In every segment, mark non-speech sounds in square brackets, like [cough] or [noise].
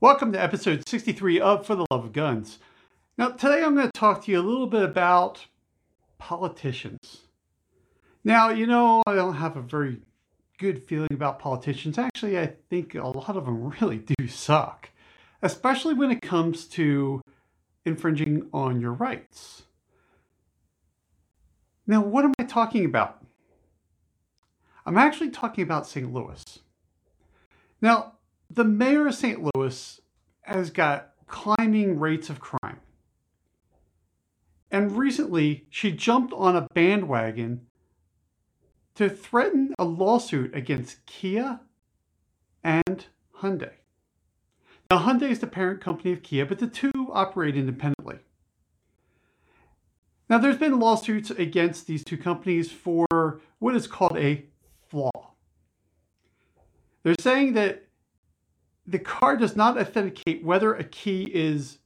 Welcome to episode 63 of For the Love of Guns. Now, today I'm going to talk to you a little bit about politicians. Now, you know, I don't have a very good feeling about politicians. Actually, I think a lot of them really do suck, especially when it comes to infringing on your rights. Now, what am I talking about? I'm actually talking about St. Louis. Now, the mayor of St. Louis has got climbing rates of crime. And recently, she jumped on a bandwagon to threaten a lawsuit against Kia and Hyundai. Now, Hyundai is the parent company of Kia, but the two operate independently. Now, there's been lawsuits against these two companies for what is called a flaw. They're saying that the car does not authenticate whether a key is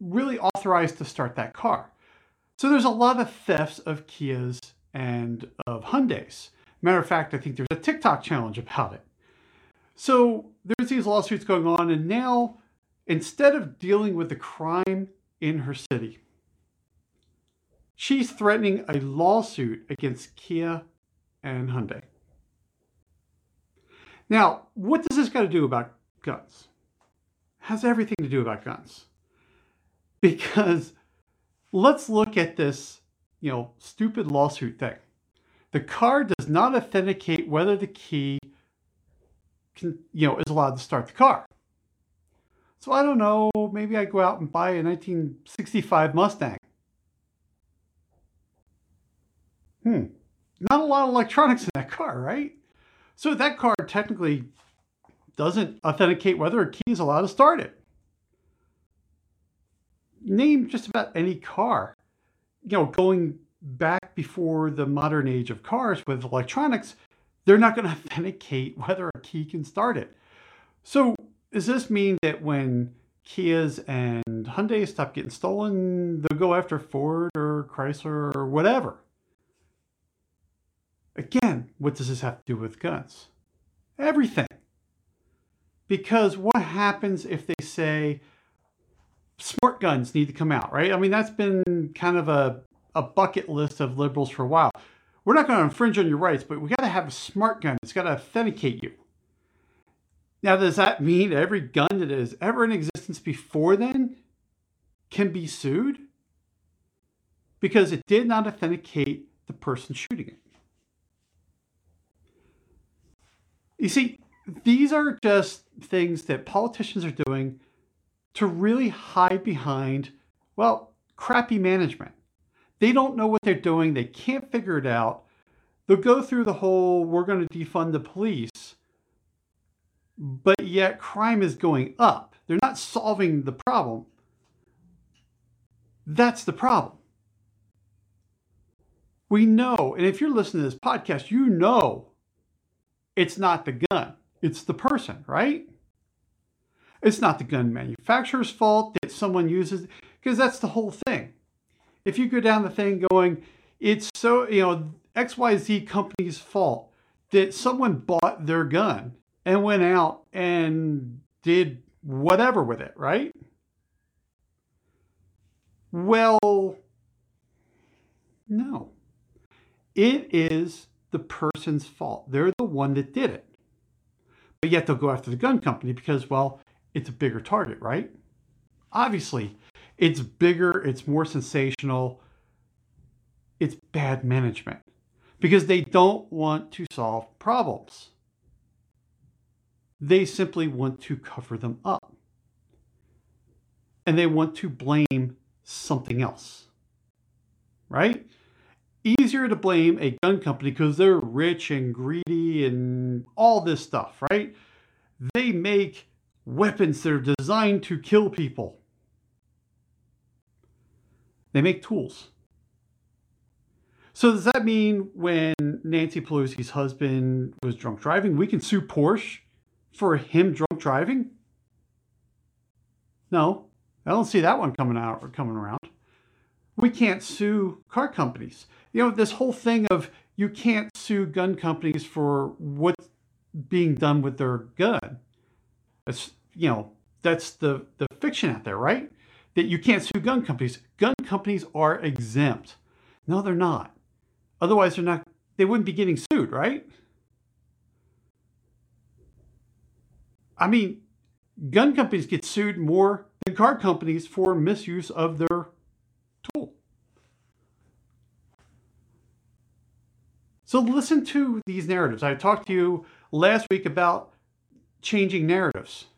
really authorized to start that car. So there's a lot of thefts of Kias and of Hyundais. Matter of fact, I think there's a TikTok challenge about it. So there's these lawsuits going on, and now instead of dealing with the crime in her city, she's threatening a lawsuit against Kia and Hyundai. Now, what does this got to do about guns. Has everything to do about guns. Because let's look at this, you know, stupid lawsuit thing. The car does not authenticate whether the key can, you know, is allowed to start the car. So I don't know, maybe I go out and buy a 1965 Mustang. Hmm. Not a lot of electronics in that car, right? So that car technically doesn't authenticate whether a key is allowed to start it. Name just about any car. You know, going back before the modern age of cars with electronics, they're not going [laughs] to authenticate whether a key can start it. So, does this mean that when Kias and Hyundai stop getting stolen, they'll go after Ford or Chrysler or whatever? Again, what does this have to do with guns? Everything. Because what happens if they say smart guns need to come out, right? I mean, that's been kind of a, a bucket list of liberals for a while. We're not going to infringe on your rights, but we got to have a smart gun. It's got to authenticate you. Now, does that mean every gun that is ever in existence before then can be sued? Because it did not authenticate the person shooting it. You see, these are just things that politicians are doing to really hide behind, well, crappy management. They don't know what they're doing, they can't figure it out. They'll go through the whole we're going to defund the police, but yet crime is going up. They're not solving the problem. That's the problem. We know, and if you're listening to this podcast, you know it's not the gun it's the person, right? It's not the gun manufacturer's fault that someone uses, because that's the whole thing. If you go down the thing going, it's so, you know, XYZ company's fault that someone bought their gun and went out and did whatever with it, right? Well, no. It is the person's fault. They're the one that did it. But yet they'll go after the gun company because, well, it's a bigger target, right? Obviously, it's bigger, it's more sensational, it's bad management because they don't want to solve problems. They simply want to cover them up. And they want to blame something else. Right? Easier to blame a gun company because they're rich and greedy and all this stuff, right? They make weapons that are designed to kill people. They make tools. So does that mean when Nancy Pelosi's husband was drunk driving, we can sue Porsche for him drunk driving? No, I don't see that one coming out or coming around we can't sue car companies. You know, this whole thing of you can't sue gun companies for what's being done with their gun. It's, you know, that's the the fiction out there, right? That you can't sue gun companies. Gun companies are exempt. No, they're not. Otherwise, they're not. They wouldn't be getting sued, right? I mean, gun companies get sued more than car companies for misuse of their So listen to these narratives. I talked to you last week about changing narratives.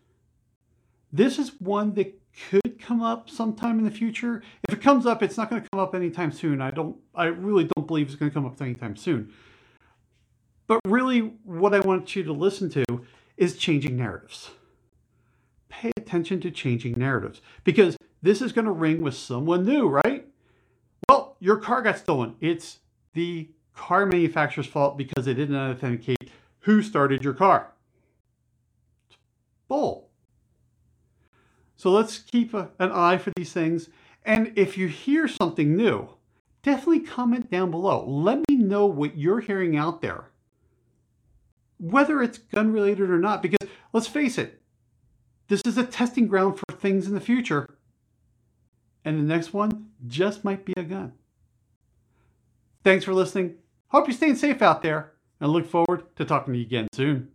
This is one that could come up sometime in the future. If it comes up, it's not going to come up anytime soon. I don't I really don't believe it's going to come up anytime soon. But really what I want you to listen to is changing narratives. Pay attention to changing narratives because this is going to ring with someone new, right? Well, your car got stolen. It's the car manufacturer's fault because they didn't authenticate who started your car. Bull. So let's keep a, an eye for these things. And if you hear something new, definitely comment down below. Let me know what you're hearing out there, whether it's gun related or not. Because let's face it, this is a testing ground for things in the future. And the next one just might be a gun. Thanks for listening. Hope you're staying safe out there and look forward to talking to you again soon.